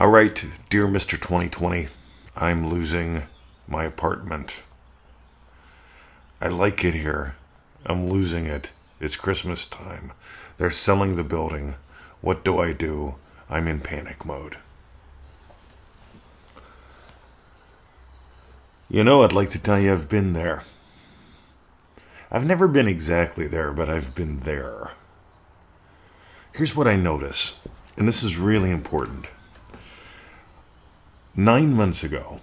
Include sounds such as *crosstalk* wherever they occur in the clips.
All right, dear Mr. 2020, I'm losing my apartment. I like it here. I'm losing it. It's Christmas time. They're selling the building. What do I do? I'm in panic mode. You know, I'd like to tell you I've been there. I've never been exactly there, but I've been there. Here's what I notice, and this is really important. Nine months ago,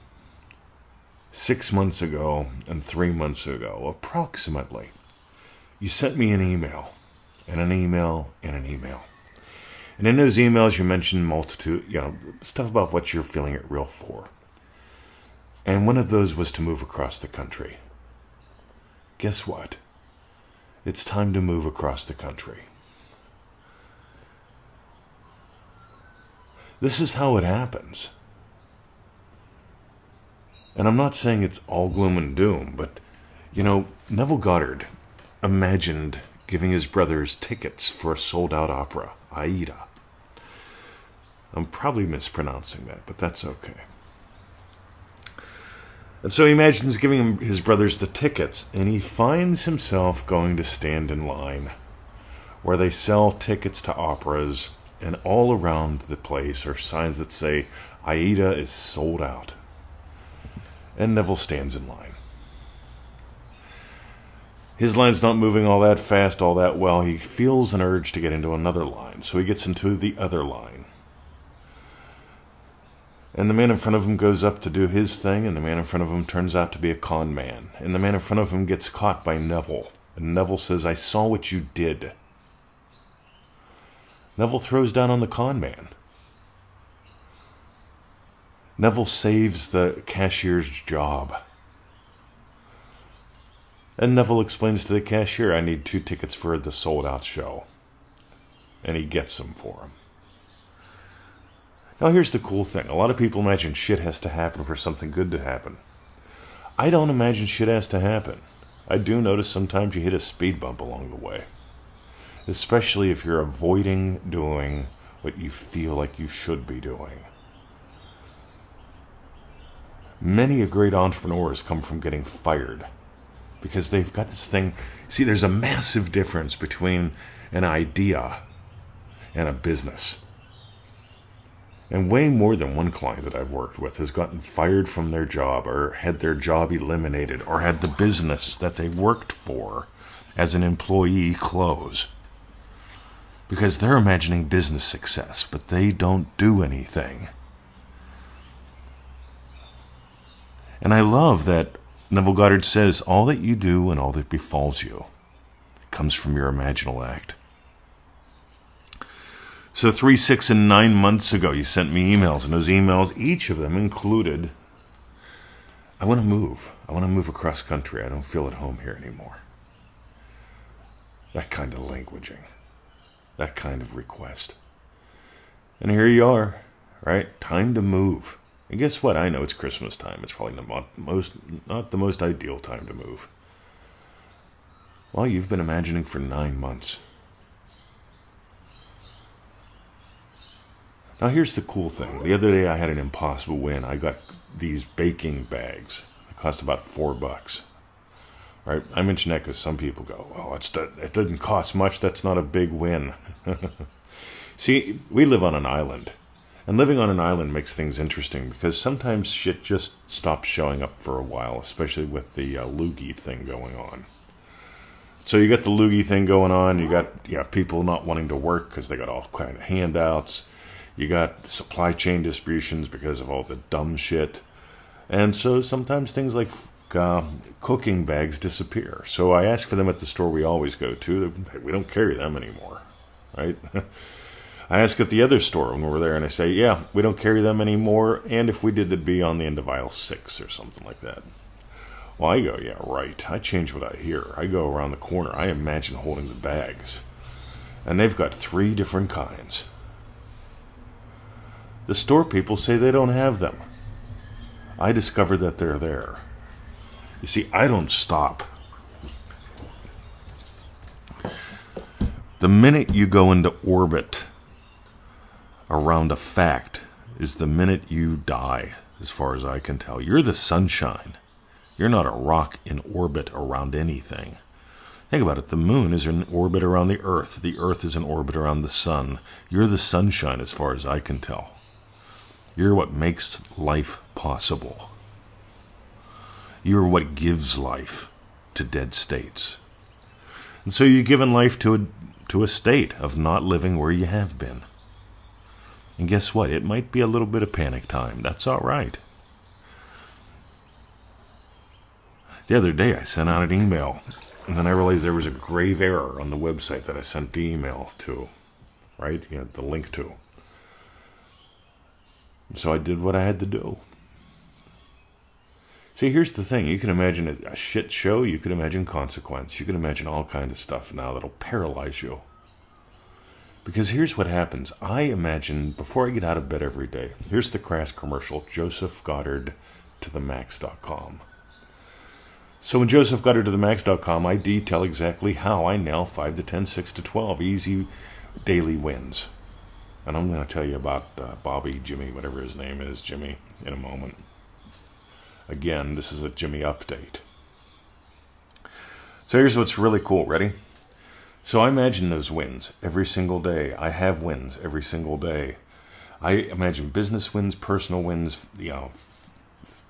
six months ago, and three months ago, approximately, you sent me an email, and an email, and an email. And in those emails, you mentioned multitude, you know, stuff about what you're feeling it real for. And one of those was to move across the country. Guess what? It's time to move across the country. This is how it happens. And I'm not saying it's all gloom and doom, but, you know, Neville Goddard imagined giving his brothers tickets for a sold out opera, Aida. I'm probably mispronouncing that, but that's okay. And so he imagines giving his brothers the tickets, and he finds himself going to stand in line where they sell tickets to operas, and all around the place are signs that say, Aida is sold out and Neville stands in line. His line's not moving all that fast, all that well. He feels an urge to get into another line, so he gets into the other line. And the man in front of him goes up to do his thing, and the man in front of him turns out to be a con man. And the man in front of him gets caught by Neville. And Neville says, I saw what you did. Neville throws down on the con man. Neville saves the cashier's job. And Neville explains to the cashier, I need two tickets for the sold out show. And he gets them for him. Now, here's the cool thing a lot of people imagine shit has to happen for something good to happen. I don't imagine shit has to happen. I do notice sometimes you hit a speed bump along the way, especially if you're avoiding doing what you feel like you should be doing. Many a great entrepreneur has come from getting fired because they've got this thing. See, there's a massive difference between an idea and a business. And way more than one client that I've worked with has gotten fired from their job or had their job eliminated or had the business that they worked for as an employee close. Because they're imagining business success, but they don't do anything. And I love that Neville Goddard says, All that you do and all that befalls you comes from your imaginal act. So, three, six, and nine months ago, you sent me emails, and those emails, each of them included I want to move. I want to move across country. I don't feel at home here anymore. That kind of languaging, that kind of request. And here you are, right? Time to move. And guess what? I know it's Christmas time. It's probably not most not the most ideal time to move. Well, you've been imagining for nine months. Now here's the cool thing. The other day I had an impossible win. I got these baking bags. It cost about four bucks. Right? I mention that because some people go, "Oh, it's it doesn't cost much. That's not a big win." *laughs* See, we live on an island and living on an island makes things interesting because sometimes shit just stops showing up for a while, especially with the uh, loogie thing going on. So you got the loogie thing going on. You got you know, people not wanting to work because they got all kind of handouts. You got supply chain distributions because of all the dumb shit. And so sometimes things like uh, cooking bags disappear. So I ask for them at the store we always go to. We don't carry them anymore, right? *laughs* I ask at the other store when we're there, and I say, "Yeah, we don't carry them anymore, and if we did, it'd be on the end of aisle six or something like that." Well, I go, "Yeah, right." I change what I hear. I go around the corner. I imagine holding the bags, and they've got three different kinds. The store people say they don't have them. I discover that they're there. You see, I don't stop. The minute you go into orbit around a fact is the minute you die, as far as I can tell. You're the sunshine. You're not a rock in orbit around anything. Think about it. The moon is in orbit around the earth. The earth is in orbit around the sun. You're the sunshine, as far as I can tell. You're what makes life possible. You're what gives life to dead states. And so you've given life to a, to a state of not living where you have been. And guess what? It might be a little bit of panic time. That's all right. The other day, I sent out an email, and then I realized there was a grave error on the website that I sent the email to, right? You know, the link to. So I did what I had to do. See, here's the thing. You can imagine a shit show. You can imagine consequence. You can imagine all kind of stuff now that'll paralyze you. Because here's what happens. I imagine before I get out of bed every day, here's the crass commercial Joseph Goddard to the max.com. So in Joseph Goddard to the max.com, I detail exactly how I nail 5 to 10, 6 to 12 easy daily wins. And I'm going to tell you about uh, Bobby, Jimmy, whatever his name is, Jimmy, in a moment. Again, this is a Jimmy update. So here's what's really cool. Ready? So I imagine those wins every single day. I have wins every single day. I imagine business wins, personal wins, you know,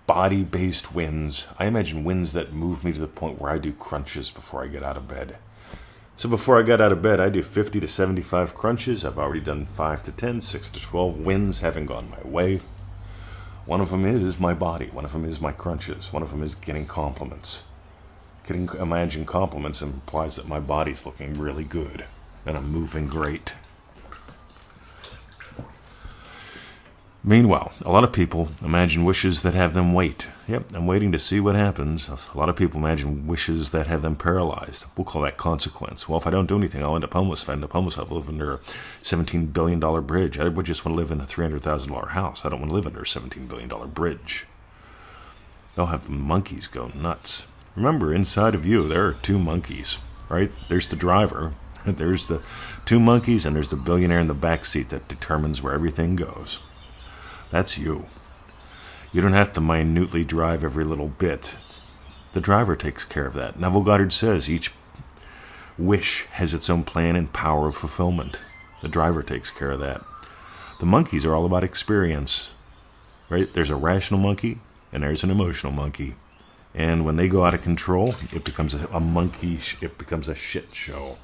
body based wins. I imagine wins that move me to the point where I do crunches before I get out of bed. So before I got out of bed, I do 50 to 75 crunches. I've already done 5 to 10, 6 to 12 wins, having gone my way. One of them is my body. One of them is my crunches. One of them is getting compliments. Getting imagine compliments implies that my body's looking really good and I'm moving great. Meanwhile, a lot of people imagine wishes that have them wait. Yep, I'm waiting to see what happens. A lot of people imagine wishes that have them paralyzed. We'll call that consequence. Well, if I don't do anything, I'll end up homeless. If I end up homeless, I'll live under a $17 billion bridge. I would just want to live in a $300,000 house. I don't want to live under a $17 billion bridge. They'll have the monkeys go nuts. Remember, inside of you, there are two monkeys, right? There's the driver, *laughs* there's the two monkeys, and there's the billionaire in the back seat that determines where everything goes. That's you. You don't have to minutely drive every little bit. The driver takes care of that. Neville Goddard says each wish has its own plan and power of fulfillment. The driver takes care of that. The monkeys are all about experience, right? There's a rational monkey and there's an emotional monkey. And when they go out of control, it becomes a, a monkey, it becomes a shit show.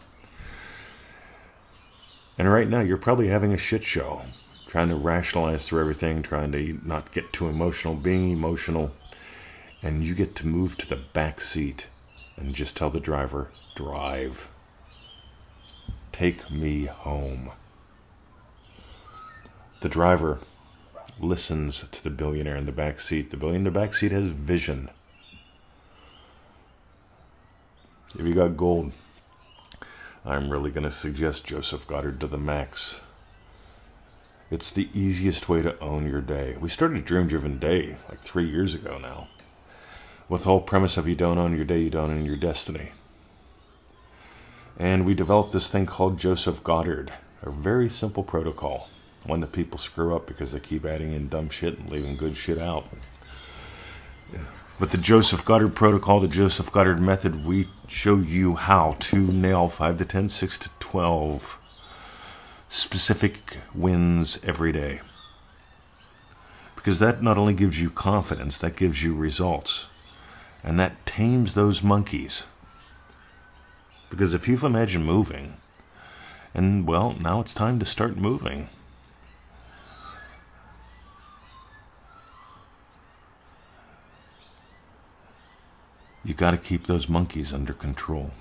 And right now, you're probably having a shit show trying to rationalize through everything, trying to not get too emotional, being emotional, and you get to move to the back seat and just tell the driver, drive. Take me home. The driver listens to the billionaire in the back seat. The billionaire in the back seat has vision. If you got gold, I'm really going to suggest Joseph Goddard to the max. It's the easiest way to own your day. We started Dream Driven Day like three years ago now. With the whole premise of you don't own your day, you don't own your destiny. And we developed this thing called Joseph Goddard, a very simple protocol. One that people screw up because they keep adding in dumb shit and leaving good shit out. With the Joseph Goddard protocol, the Joseph Goddard method, we show you how to nail 5 to 10, 6 to 12 specific wins every day. Because that not only gives you confidence, that gives you results. And that tames those monkeys. Because if you've imagined moving, and well, now it's time to start moving. You got to keep those monkeys under control.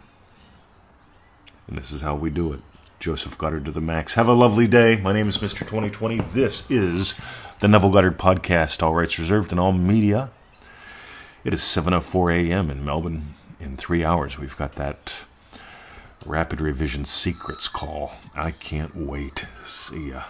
And this is how we do it. Joseph Goddard to the max. Have a lovely day. My name is Mr. 2020. This is the Neville Goddard Podcast. All rights reserved in all media. It is 7.04 a.m. in Melbourne. In three hours, we've got that Rapid Revision Secrets call. I can't wait. See ya.